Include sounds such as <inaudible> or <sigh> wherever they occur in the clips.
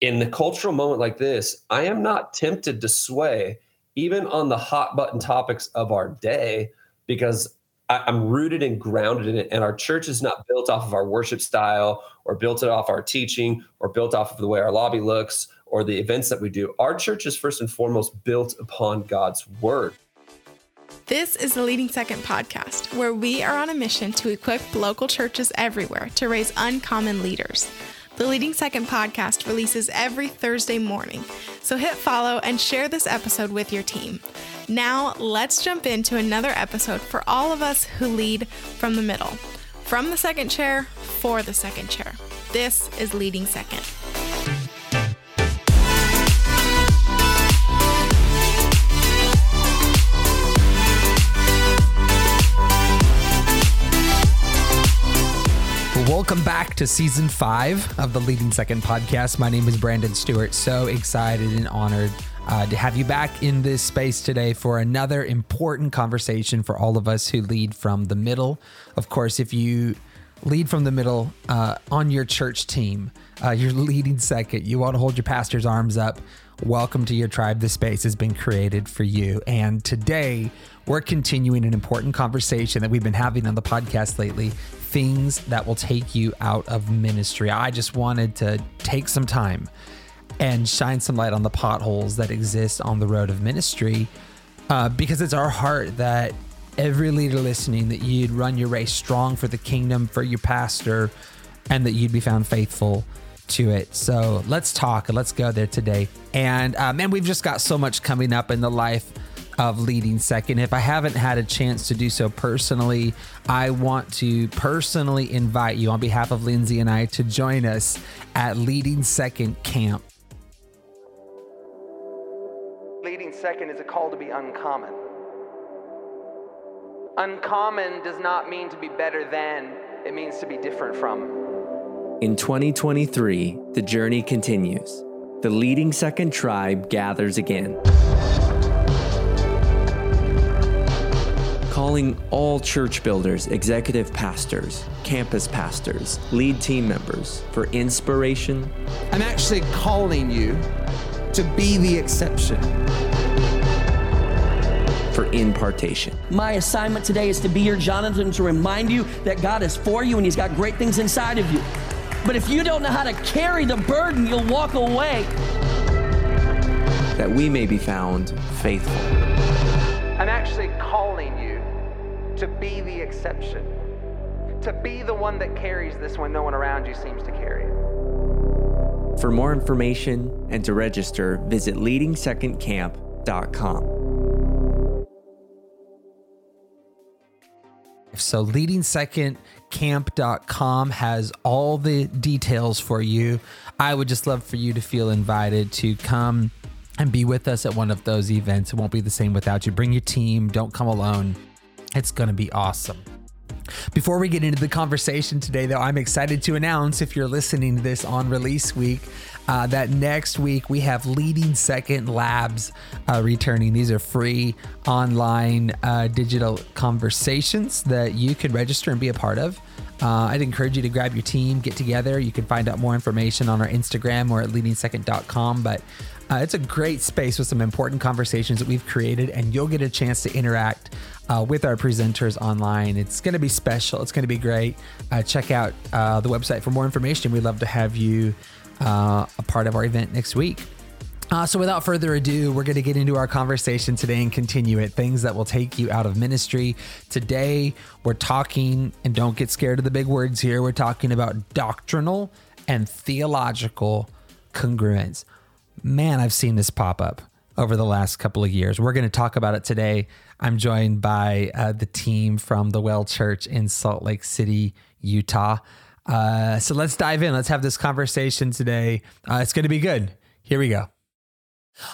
in the cultural moment like this, I am not tempted to sway even on the hot button topics of our day because I, am rooted and grounded in it. And our church is not built off of our worship style or built it off our teaching or built off of the way our lobby looks or the events that we do. Our church is first and foremost built upon God's word. This is the Leading Second podcast, where we are on a mission to equip local churches everywhere to raise uncommon leaders. The Leading Second podcast releases every Thursday morning, so hit follow and share this episode with your team. Now, let's jump into another episode for all of us who lead from the middle. From the second chair, for the second chair. This is Leading Second. Welcome back to season five of the Leading Second podcast. My name is Brandon Stewart. So excited and honored uh, to have you back in this space today for another important conversation for all of us who lead from the middle. Of course, if you lead from the middle uh, on your church team, uh, you're <laughs> leading second, you want to hold your pastor's arms up. Welcome to your tribe. This space has been created for you. And today, we're continuing an important conversation that we've been having on the podcast lately. Things that will take you out of ministry. I just wanted to take some time and shine some light on the potholes that exist on the road of ministry uh, because it's our heart that every leader listening that you'd run your race strong for the kingdom for your pastor and that you'd be found faithful to it. So let's talk let's go there today. And uh, man we've just got so much coming up in the life of leading second if i haven't had a chance to do so personally i want to personally invite you on behalf of lindsay and i to join us at leading second camp Leading second is a call to be uncommon. Uncommon does not mean to be better than, it means to be different from. In 2023, the journey continues. The leading second tribe gathers again. Calling all church builders, executive pastors, campus pastors, lead team members for inspiration. I'm actually calling you to be the exception for impartation. My assignment today is to be your Jonathan to remind you that God is for you and He's got great things inside of you. But if you don't know how to carry the burden, you'll walk away. That we may be found faithful. To be the exception, to be the one that carries this when no one around you seems to carry it. For more information and to register, visit leadingsecondcamp.com. If so leading second camp.com has all the details for you. I would just love for you to feel invited to come and be with us at one of those events. It won't be the same without you. Bring your team, don't come alone. It's going to be awesome. Before we get into the conversation today, though, I'm excited to announce if you're listening to this on release week, uh, that next week we have Leading Second Labs uh, returning. These are free online uh, digital conversations that you can register and be a part of. Uh, I'd encourage you to grab your team, get together. You can find out more information on our Instagram or at leadingsecond.com. But uh, it's a great space with some important conversations that we've created, and you'll get a chance to interact uh, with our presenters online. It's going to be special. It's going to be great. Uh, check out uh, the website for more information. We'd love to have you uh, a part of our event next week. Uh, so, without further ado, we're going to get into our conversation today and continue it. Things that will take you out of ministry. Today, we're talking, and don't get scared of the big words here, we're talking about doctrinal and theological congruence. Man, I've seen this pop up over the last couple of years. We're going to talk about it today. I'm joined by uh, the team from the Well Church in Salt Lake City, Utah. Uh, so let's dive in. Let's have this conversation today. Uh, it's going to be good. Here we go.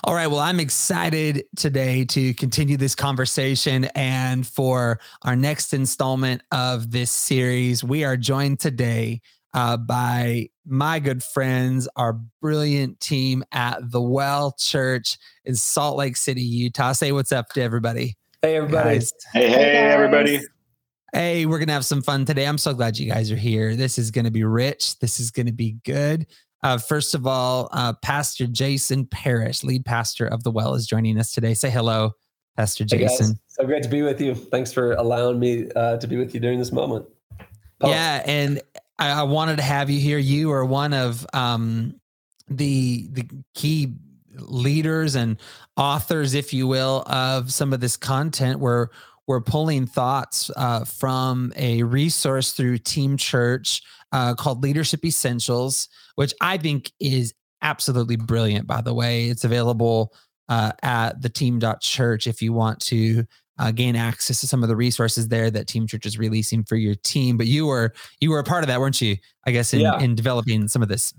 All right. Well, I'm excited today to continue this conversation. And for our next installment of this series, we are joined today uh, by my good friends, our brilliant team at the Well Church in Salt Lake City, Utah. Say what's up to everybody. Hey, everybody. Guys. Hey, hey, hey everybody. Hey, we're going to have some fun today. I'm so glad you guys are here. This is going to be rich. This is going to be good. Uh, first of all, uh, Pastor Jason Parrish, lead pastor of the Well, is joining us today. Say hello, Pastor Hey. Jason. so great to be with you. Thanks for allowing me uh, to be with you during this moment. Pumped. Yeah, and I, I wanted to have you here. You are one of um, the the key leaders and authors, if you will, of some of this content. Where we're pulling thoughts uh, from a resource through Team Church uh, called Leadership Essentials, which I think is absolutely brilliant. By the way, it's available uh, at the Team.Church if you want to uh, gain access to some of the resources there that Team Church is releasing for your team. But you were you were a part of that, weren't you? I guess in, Yeah. in developing some of this.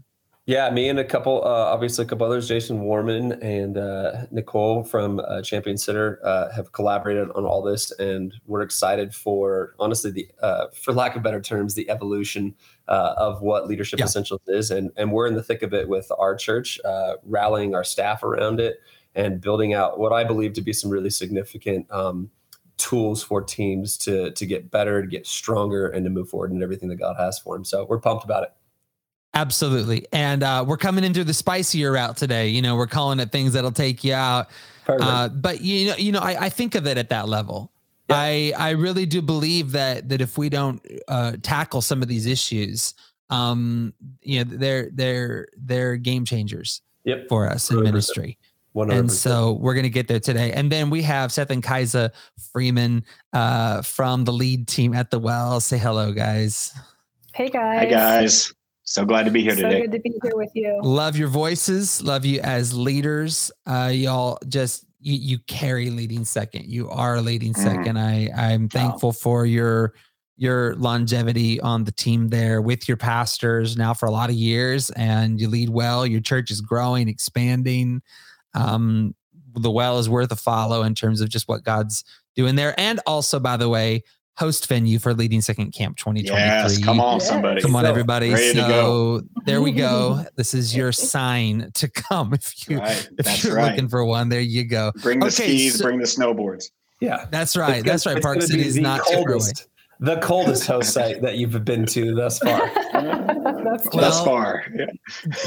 Yeah, me and a couple, uh, obviously a couple others, Jason Warman and uh, Nicole from uh, Champion Center, uh, have collaborated on all this, and we're excited for, honestly, the uh, for lack of better terms, the evolution uh, of what Leadership Yeah. Essentials is, and and we're in the thick of it with our church, uh, rallying our staff around it, and building out what I believe to be some really significant. Um, tools for teams to to get better to get stronger and to move forward in everything that god has for them so we're pumped about it Absolutely. And uh, we're coming into the spicier route today. You know, we're calling it things that'll take you out. Uh, but you know, you know, I, I think of it at that level. Yeah. I I really do believe that that if we don't uh, tackle some of these issues, um, you know, they're they're they're game changers yep for us in 100%. ministry. 100%. And so we're going to get there today. And then we have Seth and Kaisa Freeman uh, from the lead team at the Well. Say hello, guys. Hey guys. Hi guys. So glad to be here So today. good to be here with you. Love your voices. Love you as leaders. Uh, y'all just you, you carry leading second. You are leading Mhm. second. I I'm thankful for your your longevity on the team there with your pastors now for a lot of years, and you lead well. Your church is growing, expanding. Um, the well is worth a follow in terms of just what God's doing there, and also, by the way, host venue for leading second camp 2023. Yes, come on, Yes. somebody. Come on, So, everybody. ready so there we go. <laughs> This is your sign to come. If you Right, if that's you're right. looking for one, there you go. Bring the Okay, skis, so- bring the snowboards. yeah That's right. That's gonna- right. Park City is not too coldest, the coldest host site that you've been to thus far. <laughs> That's Well- Thus far. Yeah.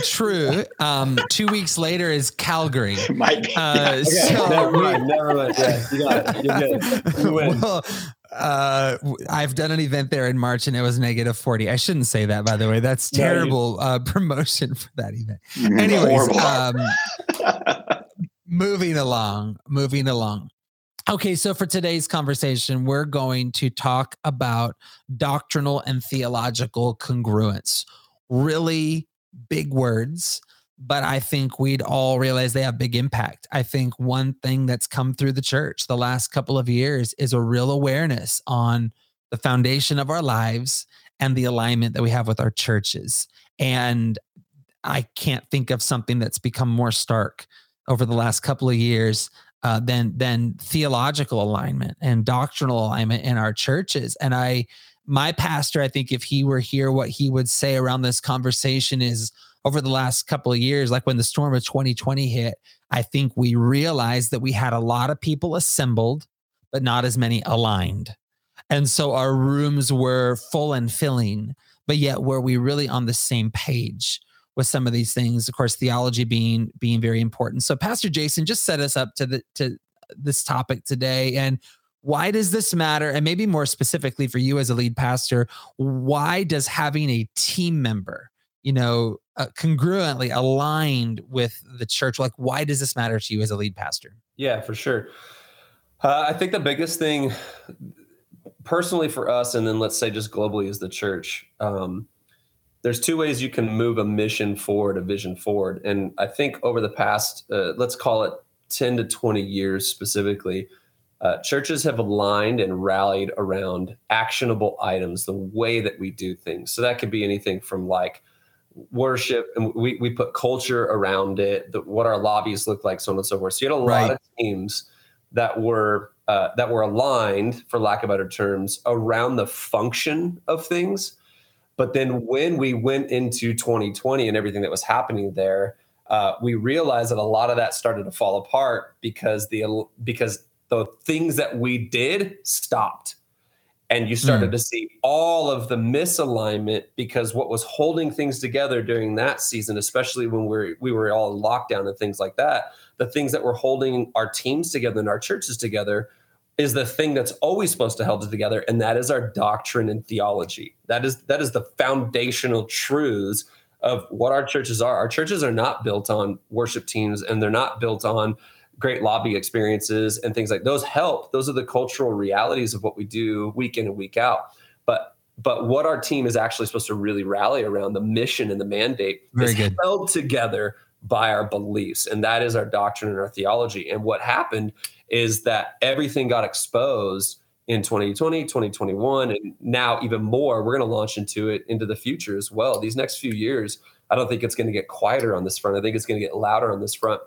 True. Um, two weeks later is Calgary. <laughs> Might be. Uh, yeah. Okay, so never mind, never mind. Yeah, you got it. You're good. <laughs> You win. well, uh, w- I've done an event there in March and it was negative 40. I shouldn't say that, by the way. That's No, you- terrible uh, promotion for that event. Mhm. Anyways, um, <laughs> moving along, moving along. Okay, so for today's conversation, we're going to talk about doctrinal and theological congruence. Really big words, but I think we'd all realize they have big impact. I think one thing that's come through the church the last couple of years is a real awareness on the foundation of our lives and the alignment that we have with our churches. And I can't think of something that's become more stark over the last couple of years uh, than than theological alignment and doctrinal alignment in our churches. And I, my pastor, I think if he were here, what he would say around this conversation is over the last couple of years, like when the storm of 2020 hit, I think we realized that we had a lot of people assembled, but not as many aligned. And so our rooms were full and filling, but yet were we really on the same page? with some of these things of course theology being being very important so pastor jason just set us up to the to this topic today and why does this matter and maybe more specifically for you as a lead pastor why does having a team member you know uh, congruently aligned with the church like why does this matter to you as a lead pastor Yeah, for sure. Uh, I think the biggest thing, personally for us, and then let's say just globally, is the church. Um, there's two ways you can move a mission forward, a vision forward, and I think over the past, uh, let's call it 10 to 20 years specifically, uh, churches have aligned and rallied around actionable items, the way that we do things. So that could be anything from like worship, and we, we put culture around it, the, what our lobbies look like, so on and so forth. So you had a lot of teams that were uh, that were aligned, for lack of better terms, around the function of things. But then when we went into 2020 and everything that was happening there, uh, we realized that a lot of that started to fall apart because the because the things that we did stopped. and you started Mm. to see all of the misalignment because what was holding things together during that season especially when we we were all in lockdown and things like that the things that were holding our teams together and our churches together is the thing that's always supposed to hold it together and that is our doctrine and theology that is that is the foundational truths of what our churches are our churches are not built on worship teams and they're not built on great lobby experiences and things like those help. Those are the cultural realities of what we do week in and week out. But but what our team is actually supposed to really rally around the mission and the mandate Very is good. held together by our beliefs. And that is our doctrine and our theology. And what happened is that everything got exposed in 2020 2021 and now even more we're going to launch into it into the future as well. These next few years i don't think it's going to get quieter on this front. I think it's going to get louder on this front.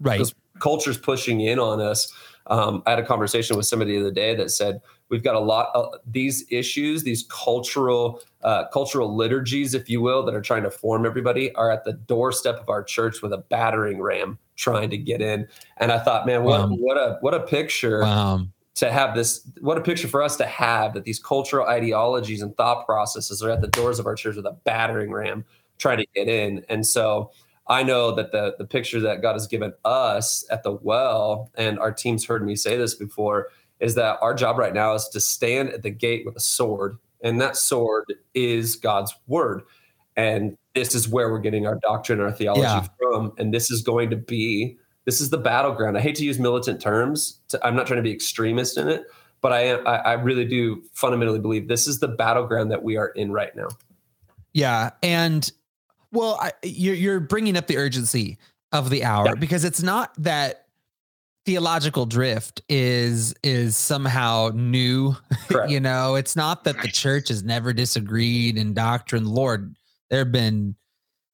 Right. because culture's pushing in on us. Um, I had a conversation with somebody the other day that said we've got a lot of these issues, these cultural uh, cultural liturgies, if you will, that are trying to form everybody, are at the doorstep of our church with a battering ram trying to get in. And I thought, man, what Wow. what a what a picture Wow. to have this what a picture for us to have that these cultural ideologies and thought processes are at the doors of our church with a battering ram trying to get in and so i know that the the picture that god has given us at the well and our team's heard me say this before is that our job right now is to stand at the gate with a sword and that sword is god's word and this is where we're getting our doctrine and our theology Yeah. from and this is going to be this is the battleground. I hate to use militant terms. To, I'm not trying to be extremist in it, but I am. I, I really do fundamentally believe this is the battleground that we are in right now. Yeah, and well, I, you're you're bringing up the urgency of the hour Yeah. because it's not that theological drift is is somehow new. <laughs> Correct. you know, it's not that the church has never disagreed in doctrine. Lord, there have been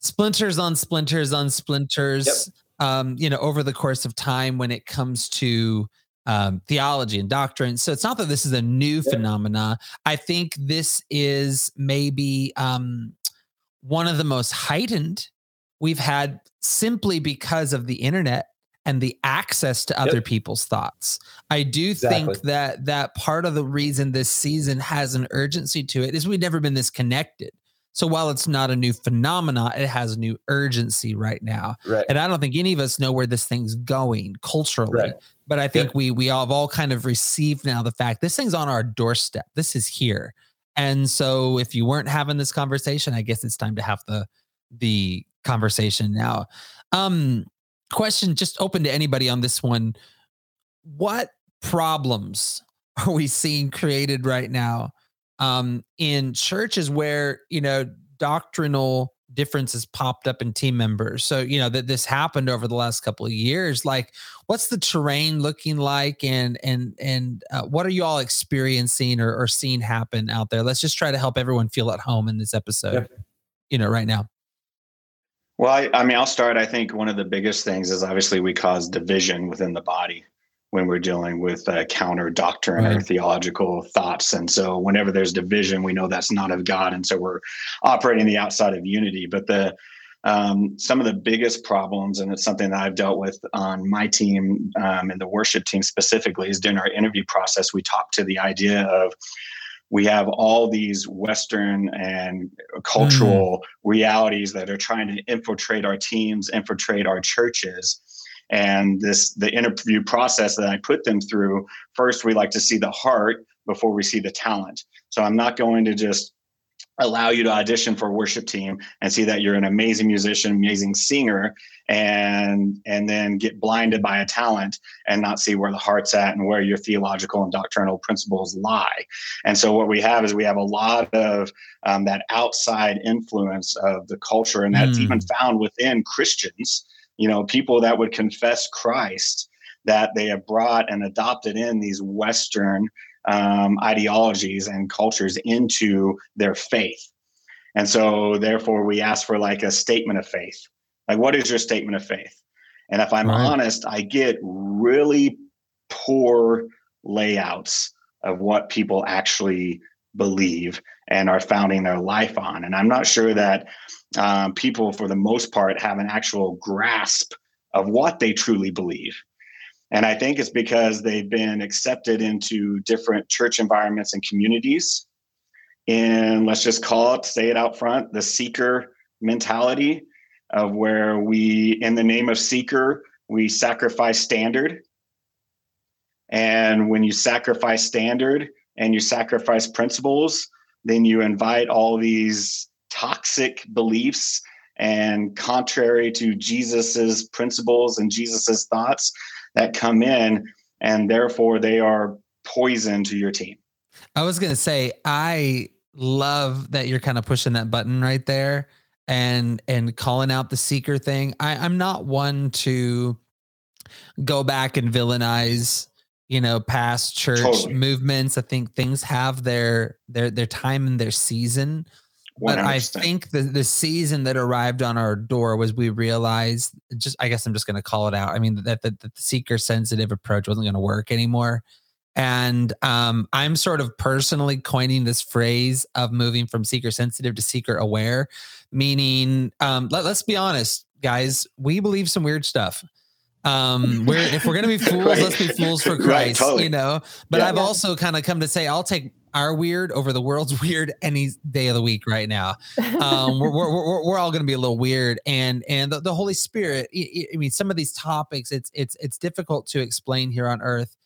splinters on splinters on splinters. Um, you know, over the course of time when it comes to um, theology and doctrine. So it's not that this is a new phenomena. I think this is maybe um, one of the most heightened we've had simply because of the internet and the access to other Yep. people's thoughts. I do Exactly. think that that part of the reason this season has an urgency to it is we've never been this connected. So while it's not a new phenomena, it has a new urgency right now. Right. And I don't think any of us know where this thing's going culturally. Right. But I think we we all have all kind of received now the fact this thing's on our doorstep. This is here. And so if you weren't having this conversation, I guess it's time to have the the conversation now. Um question just open to anybody on this one. What problems <laughs> are we seeing created right now um in churches where, you know, doctrinal differences popped up in team members. So, you know, that this happened over the last couple of years. Like what's the terrain looking like and and and uh, what are you all experiencing or, or seeing happen out there let's just try to help everyone feel at home in this episode Yeah. you know right now Well, I, I mean, I'll start. I think one of the biggest things is obviously we cause division within the body when we're dealing with uh, counter doctrine or theological thoughts. And so, whenever there's division, we know that's not of God, and so we're operating the outside of unity. But the um, some of the biggest problems, and it's something that I've dealt with on my team um, and the worship team specifically, is during our interview process, we talk to the idea of we have all these Western and cultural realities that are trying to infiltrate our teams, infiltrate our churches. And this the interview process that I put them through, first we like to see the heart before we see the talent. So I'm not going to just allow you to audition for a worship team and see that you're an amazing musician, amazing singer, and and then get blinded by a talent and not see where the heart's at and where your theological and doctrinal principles lie. And so what we have is we have a lot of um, that outside influence of the culture, and that's Mm. even found within Christians. You know, people that would confess Christ that they have brought and adopted in these Western um, ideologies and cultures into their faith. And so, therefore, we ask for like a statement of faith. Like, what is your statement of faith? And if I'm Right. honest, I get really poor layouts of what people actually believe and are founding their life on. And I'm not sure that um, people, for the most part, have an actual grasp of what they truly believe. And I think it's because they've been accepted into different church environments and communities. And let's just call it, say it out front, the seeker mentality of where we, in the name of seeker, we sacrifice standard. And when you sacrifice standard and you sacrifice principles, then you invite all these toxic beliefs and contrary to Jesus's principles and Jesus's thoughts that come in, and therefore they are poison to your team. I was gonna say I love that you're kind of pushing that button right there and and calling out the seeker thing. I, I'm not one to go back and villainize you know past church totally. movements. I think things have their their their time and their season. 100%. but i think the the season that arrived on our door was we realized just i guess i'm just going to call it out. I mean that, that, that the seeker sensitive approach wasn't going to work anymore. And um, i'm sort of personally coining this phrase of moving from seeker sensitive to seeker aware meaning um, let, let's be honest guys we believe some weird stuff um <laughs> we're if we're gonna be fools right. let's be fools for <laughs> christ right, totally. you know but yeah, i've yeah. also kind of come to say i'll take our weird over the world's <laughs> weird any day of the week right now um we're, we're, we're, we're all gonna be a little weird and and the, the holy spirit i mean some of these topics it's it's it's difficult to explain here on earth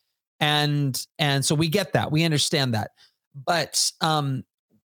and and so we get that we understand that but um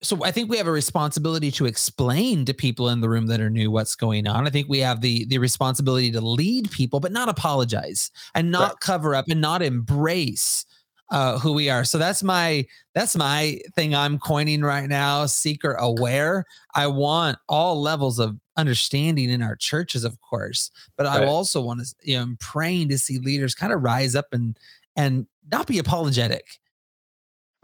so I think we have a responsibility to explain to people in the room that are new what's going on. I think we have the the responsibility to lead people, but not apologize and not right. cover up and not embrace uh, who we are. So that's my that's my thing I'm coining right now. Seeker aware. I want all levels of understanding in our churches, of course, but right. I also want to you know I'm praying to see leaders kind of rise up and and not be apologetic.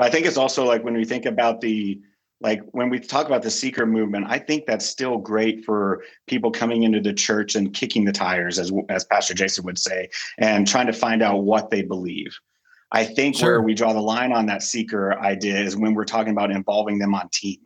I think it's also like when we think about the like when we talk about the seeker movement i think that's still great for people coming into the church and kicking the tires as as pastor jason would say and trying to find out what they believe i think sure. where we draw the line on that seeker idea is when we're talking about involving them on team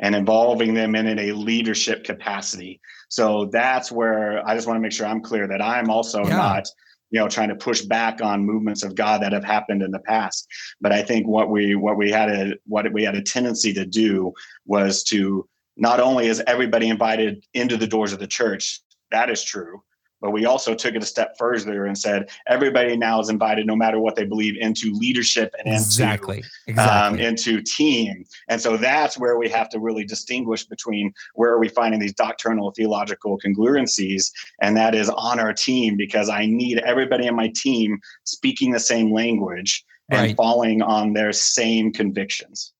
and involving them in, in a leadership capacity so that's where i just want to make sure i'm clear that i'm also yeah. not you know trying to push back on movements of god that have happened in the past. But i think what we what we had a what we had a tendency to do was to not only is everybody invited into the doors of the church that is true but we also took it a step further and said everybody now is invited, no matter what they believe, into leadership and exactly, into, exactly. Um, into team. And so that's where we have to really distinguish between where are we finding these doctrinal theological congruencies, and that is on our team because I need everybody on my team speaking the same language and right. falling on their same convictions.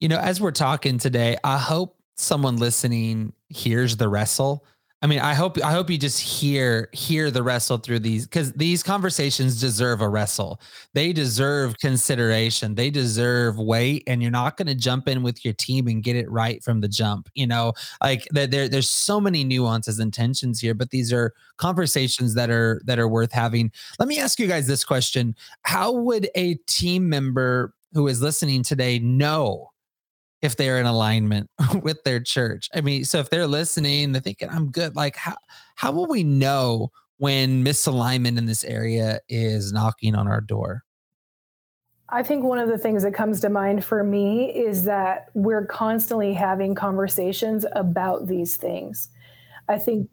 You know, as we're talking today, I hope someone listening hears the wrestle I mean, I hope I hope you just hear hear the wrestle through these because these conversations deserve a wrestle. They deserve consideration. They deserve weight, and you're not going to jump in with your team and get it right from the jump. You know, like there there's so many nuances and tensions here, but these are conversations that are that are worth having. Let me ask you guys this question: How would a team member who is listening today know if they're in alignment <laughs> with their church. I mean, so if they're listening, they're thinking, I'm good. Like, how, how will we know when misalignment in this area is knocking on our door? I think one of the things that comes to mind for me is that we're constantly having conversations about these things. I think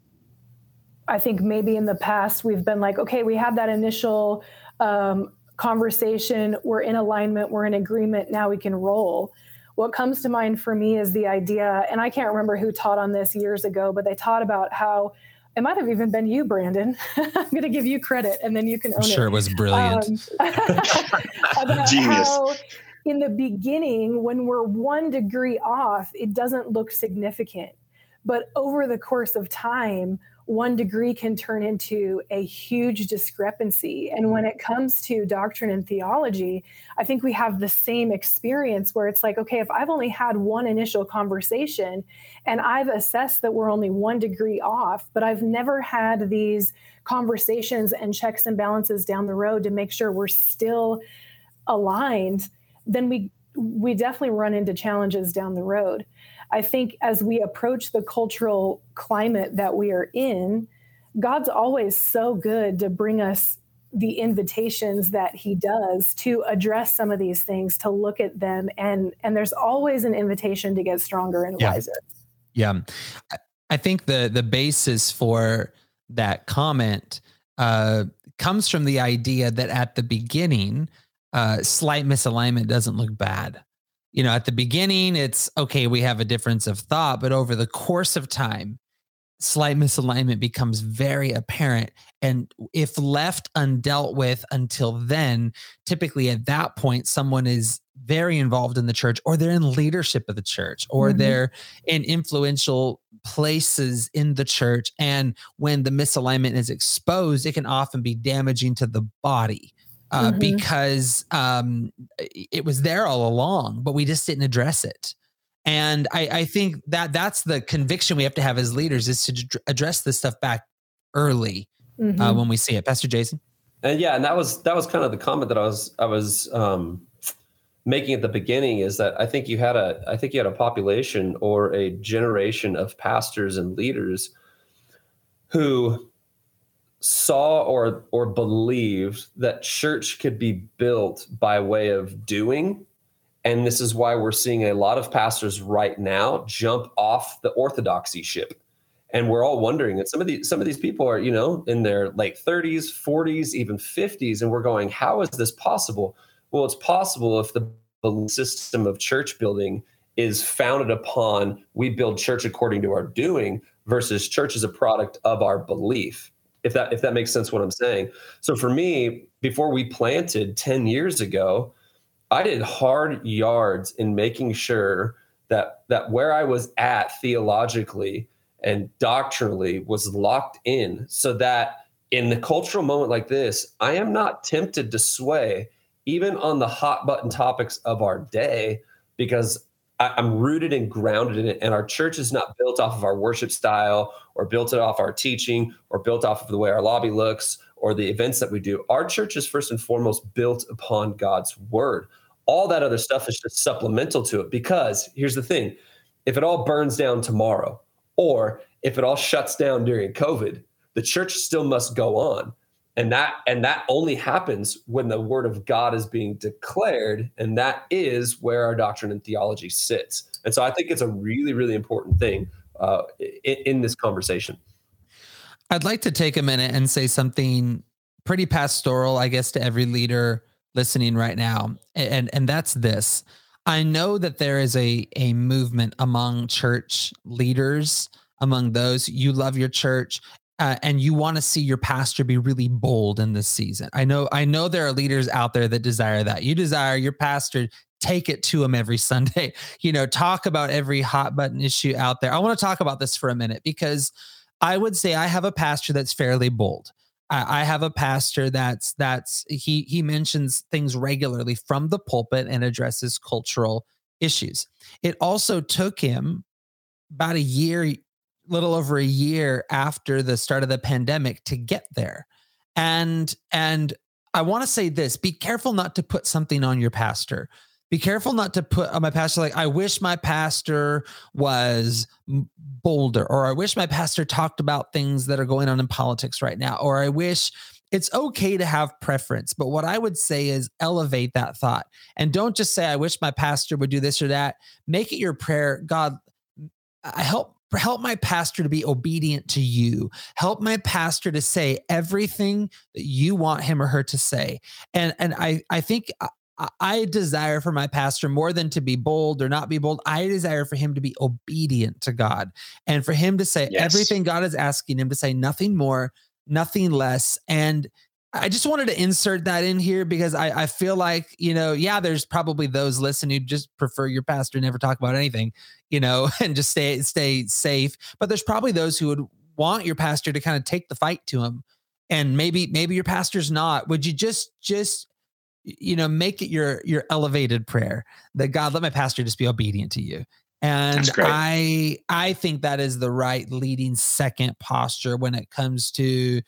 I think maybe in the past we've been like, okay, we had that initial um, conversation, we're in alignment, we're in agreement, now we can roll what comes to mind for me is the idea, and I can't remember who taught on this years ago, but they taught about how it might have even been you, Brandon. <laughs> I'm going to give you credit, and then you can own sure it. Sure, it was brilliant. Um, <laughs> Genius. How, in the beginning, when we're one degree off, it doesn't look significant. But over the course of time, one degree can turn into a huge discrepancy. And when it comes to doctrine and theology, I think we have the same experience where it's like, okay, if I've only had one initial conversation and I've assessed that we're only one degree off, but I've never had these conversations and checks and balances down the road to make sure we're still aligned, then we we definitely run into challenges down the road. I think as we approach the cultural climate that we are in, God's always so good to bring us the invitations that he does to address some of these things to look at them. And and there's always an invitation to get stronger and yeah. wiser. Yeah. I think the the basis for that comment uh, comes from the idea that at the beginning uh, slight misalignment doesn't look bad you know at the beginning it's okay we have a difference of thought but over the course of time slight misalignment becomes very apparent. And if left undealt with until then, typically at that point, someone is very involved in the church or they're in leadership of the church or mm-hmm. they're in influential places in the church. And when the misalignment is exposed, it can often be damaging to the body. Uh, mm-hmm. Because um, it was there all along, but we just didn't address it. And I, I think that that's the conviction we have to have as leaders is to address this stuff back early uh, mm-hmm. uh, when we see it. Pastor Jason. And yeah, and that was that was kind of the comment that I was I was um, making at the beginning is that I think you had a I think you had a population or a generation of pastors and leaders who saw or or believed that church could be built by way of doing and this is why we're seeing a lot of pastors right now jump off the orthodoxy ship. And we're all wondering, and some of these some of these people are, you know, in their late 30s, 40s, even 50s, and we're going, how is this possible? Well, it's possible if the system of church building is founded upon we build church according to our doing versus church is a product of our belief if that if that makes sense what i'm saying. So for me before we planted 10 years ago I did hard yards in making sure that that where I was at theologically and doctrinally was locked in so that in the cultural moment like this, I am not tempted to sway even on the hot button topics of our day because I, am rooted and grounded in it. And our church is not built off of our worship style or built it off our teaching or built off of the way our lobby looks or the events that we do. Our church is first and foremost built upon God's word. All that other stuff is just supplemental to it because here's the thing if it all burns down tomorrow, or if it all shuts down during COVID, the church still must go on. And that and that only happens when the word of God is being declared, and that is where our doctrine and theology sits. And so I think it's a really, really important thing uh, in, in this conversation. I'd like to take a minute and say something pretty pastoral, I guess, to every leader listening right now. And and that's this. I know that there is a a movement among church leaders, among those you love your church uh, and you want to see your pastor be really bold in this season. I know I know there are leaders out there that desire that. You desire your pastor take it to him every <laughs> Sunday. You know, talk about every hot button issue out there. I want to talk about this for a minute because I would say I have a pastor that's fairly bold. I, I have a pastor that's that's he he mentions things regularly from the pulpit and addresses cultural issues. It also took him about a year, little over a year after the start of the pandemic to get there. And and I want to say this, be careful not to put something on your pastor. Be careful not to put on my pastor like i wish my pastor was bolder or i wish my pastor talked about things that are going on in politics right now or i wish it's okay to have preference but what i would say is elevate that thought. And don't just say i wish my pastor would do this or that. Make it your prayer god i help help my pastor to be obedient to you help my pastor to say everything that you want him or her to say and and i i think uh, I desire for my pastor more than to be bold or not be bold. I desire for him to be obedient to God and for him to say yes. everything God is asking him to say, nothing more, nothing less. And I just wanted to insert that in here because I, I feel like, you know, yeah, there's probably those listening who just prefer your pastor never talk about anything, you know, <laughs> and just stay stay safe. But there's probably those who would want your pastor to kind of take the fight to him. And maybe, maybe your pastor's not. Would you just just you know make it your your elevated prayer that god let my pastor just be obedient to you and i i think that is the right leading second posture when it comes to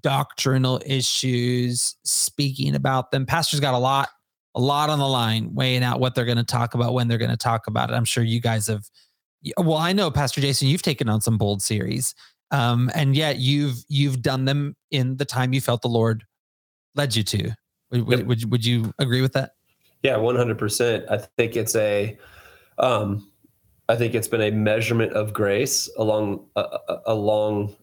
doctrinal issues speaking about them pastors got a lot a lot on the line weighing out what they're going to talk about when they're going to talk about it i'm sure you guys have well i know pastor jason you've taken on some bold series um, and yet you've you've done them in the time you felt the lord led you to. Would, would, would, would you agree with that? Yeah, 100%. I think it's a, um, I think it's been a measurement of grace along, uh, along,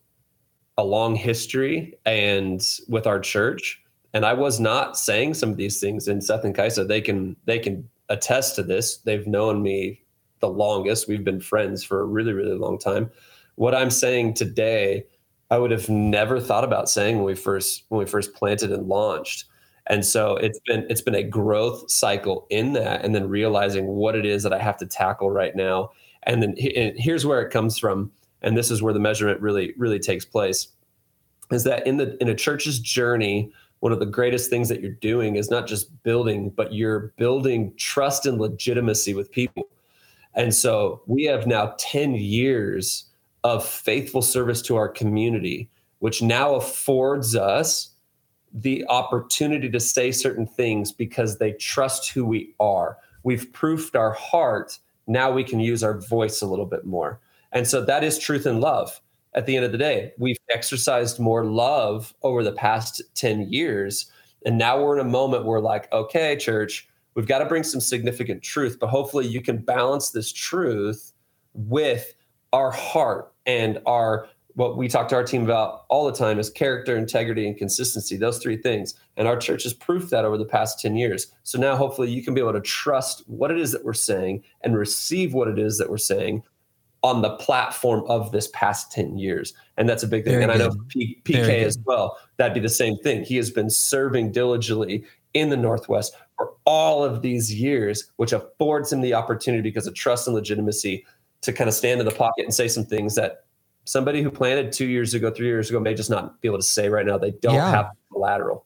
a long history and with our church. And I was not saying some of these things in Seth and Kaisa. They can, they can attest to this. They've known me the longest. We've been friends for a really, really long time. What I'm saying today, I would have never thought about saying when we first when we first planted and launched. And so it's been it's been a growth cycle in that, and then realizing what it is that I have to tackle right now. And then and here's where it comes from, and this is where the measurement really really takes place, is that in the in a church's journey, one of the greatest things that you're doing is not just building, but you're building trust and legitimacy with people. And so we have now 10 years of faithful service to our community, which now affords us the opportunity to say certain things because they trust who we are. We've proofed our heart. Now we can use our voice a little bit more. And so that is truth and love. At the end of the day, we've exercised more love over the past 10 years. And now we're in a moment where, like, okay, church, we've got to bring some significant truth, but hopefully you can balance this truth with our heart and our what we talk to our team about all the time is character, integrity, and consistency. Those three things. And our church has proved that over the past 10 years. So now hopefully you can be able to trust what it is that we're saying and receive what it is that we're saying on the platform of this past 10 years. And that's a big thing. Very and good. I know P- PK as well, that'd be the same thing. He has been serving diligently in the Northwest for all of these years, which affords him the opportunity because of trust and legitimacy to kind of stand in the pocket and say some things that somebody who planted two years ago, three years ago may just not be able to say right now. They don't yeah. have collateral.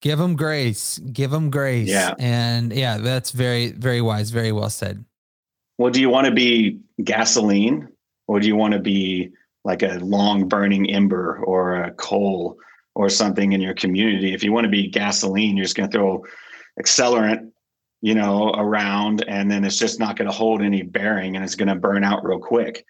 Give them grace. Give them grace. Yeah. And yeah, that's very, very wise. Very well said. Well, do you want to be gasoline or do you want to be like a long burning ember or a coal or something in your community? If you want to be gasoline, you're just going to throw accelerant you know, around, and then it's just not going to hold any bearing and it's going to burn out real quick.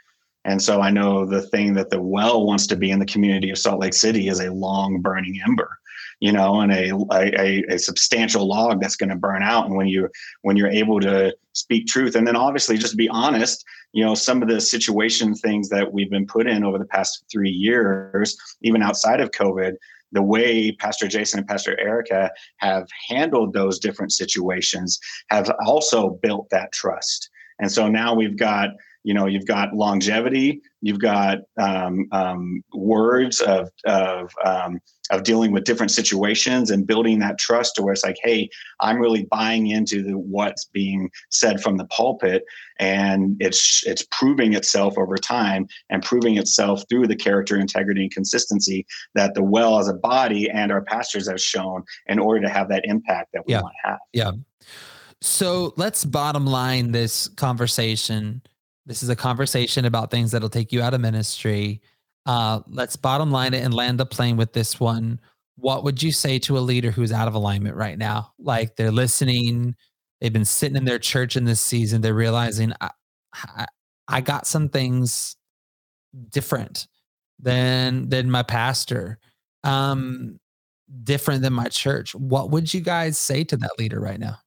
And so I know the thing that the well wants to be in the community of Salt Lake City is a long burning ember, you know, and a a, a substantial log that's going to burn out. And when you when you're able to speak truth, and then obviously just be honest, you know, some of the situation things that we've been put in over the past three years, even outside of COVID, the way Pastor Jason and Pastor Erica have handled those different situations have also built that trust. And so now we've got, you know, you've got longevity, you've got um, um, words of of um, of dealing with different situations and building that trust to where it's like, hey, I'm really buying into the, what's being said from the pulpit, and it's it's proving itself over time and proving itself through the character, integrity, and consistency that the well as a body and our pastors have shown in order to have that impact that we yeah. want to have. Yeah. So let's bottom line this conversation. This is a conversation about things that'll take you out of ministry uh, let's bottom line it and land the plane with this one. What would you say to a leader who's out of alignment right now? Like they're listening, they've been sitting in their church in this season, they're realizing I, I, I got some things different than than my pastor, um, different than my church. What would you guys say to that leader right now?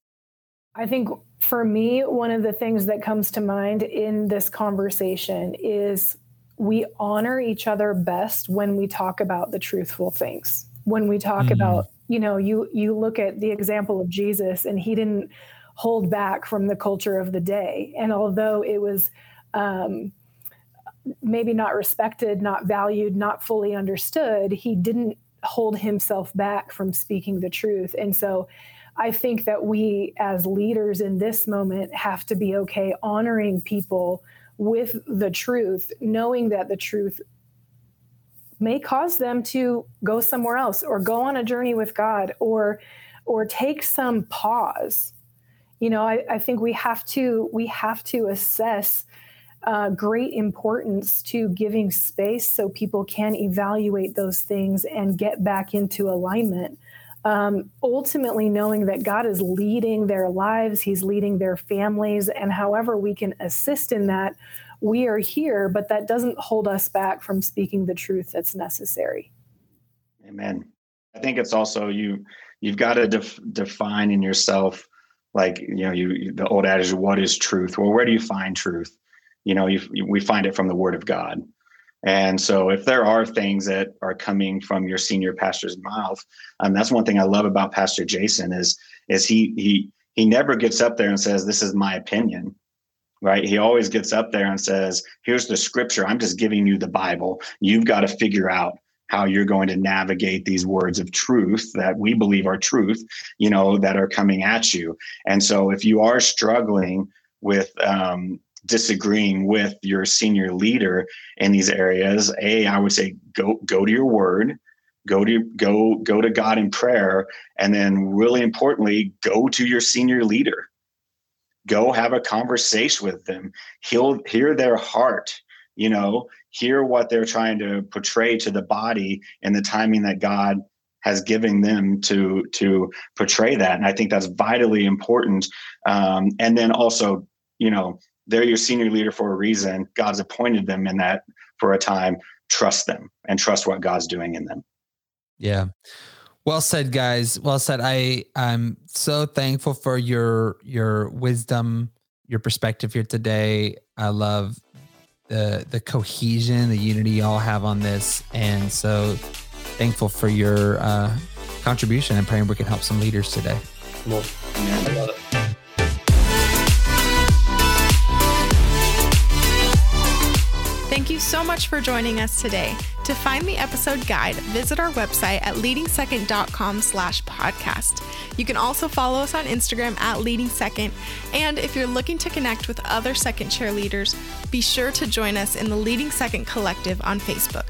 I think for me, one of the things that comes to mind in this conversation is we honor each other best when we talk about the truthful things. When we talk mm. about you know you you look at the example of jesus and he didn't hold back from the culture of the day. And although it was um, maybe not respected not valued not fully understood he didn't hold himself back from speaking the truth. And so i think that we as leaders in this moment have to be okay honoring people with the truth, knowing that the truth may cause them to go somewhere else or go on a journey with God or or take some pause. You know, I, I think we have to we have to assess uh, great importance to giving space so people can evaluate those things and get back into alignment um, ultimately knowing that God is leading their lives, He's leading their families, and however we can assist in that, we are here, but that doesn't hold us back from speaking the truth that's necessary. Amen. I think it's also you you've got to def- define in yourself like you know you the old adage what is truth well where do you find truth you know you, we find it from the word of god and so if there are things that are coming from your senior pastor's mouth um, that's one thing i love about pastor jason is is he he he never gets up there and says this is my opinion right? He always gets up there and says here's the scripture. I'm just giving you the bible. You've got to figure out how you're going to navigate these words of truth that we believe are truth, you know, that are coming at you. And so if you are struggling with um, disagreeing with your senior leader in these areas, a I would say go go to your word, go to go go to God in prayer, and then really importantly, go to your senior leader. Go have a conversation with them. He'll hear their heart you know hear what they're trying to portray to the body and the timing that god has given them to to portray that and i think that's vitally important um, and then also you know they're your senior leader for a reason. God's appointed them in that for a time. Trust them and trust what god's doing in them. Yeah. Well said guys. Well said. I i'm so thankful for your your wisdom your perspective here today. I love the the cohesion, the unity y'all have on this, and so thankful for your uh, contribution and praying we can help some leaders today. Well, yeah, you so much for joining us today. To find the episode guide, visit our website at leadingsecond.com slash podcast. You can also follow us on Instagram at Leading Second. And if you're looking to connect with other second chair leaders, be sure to join us in the Leading Second Collective on Facebook.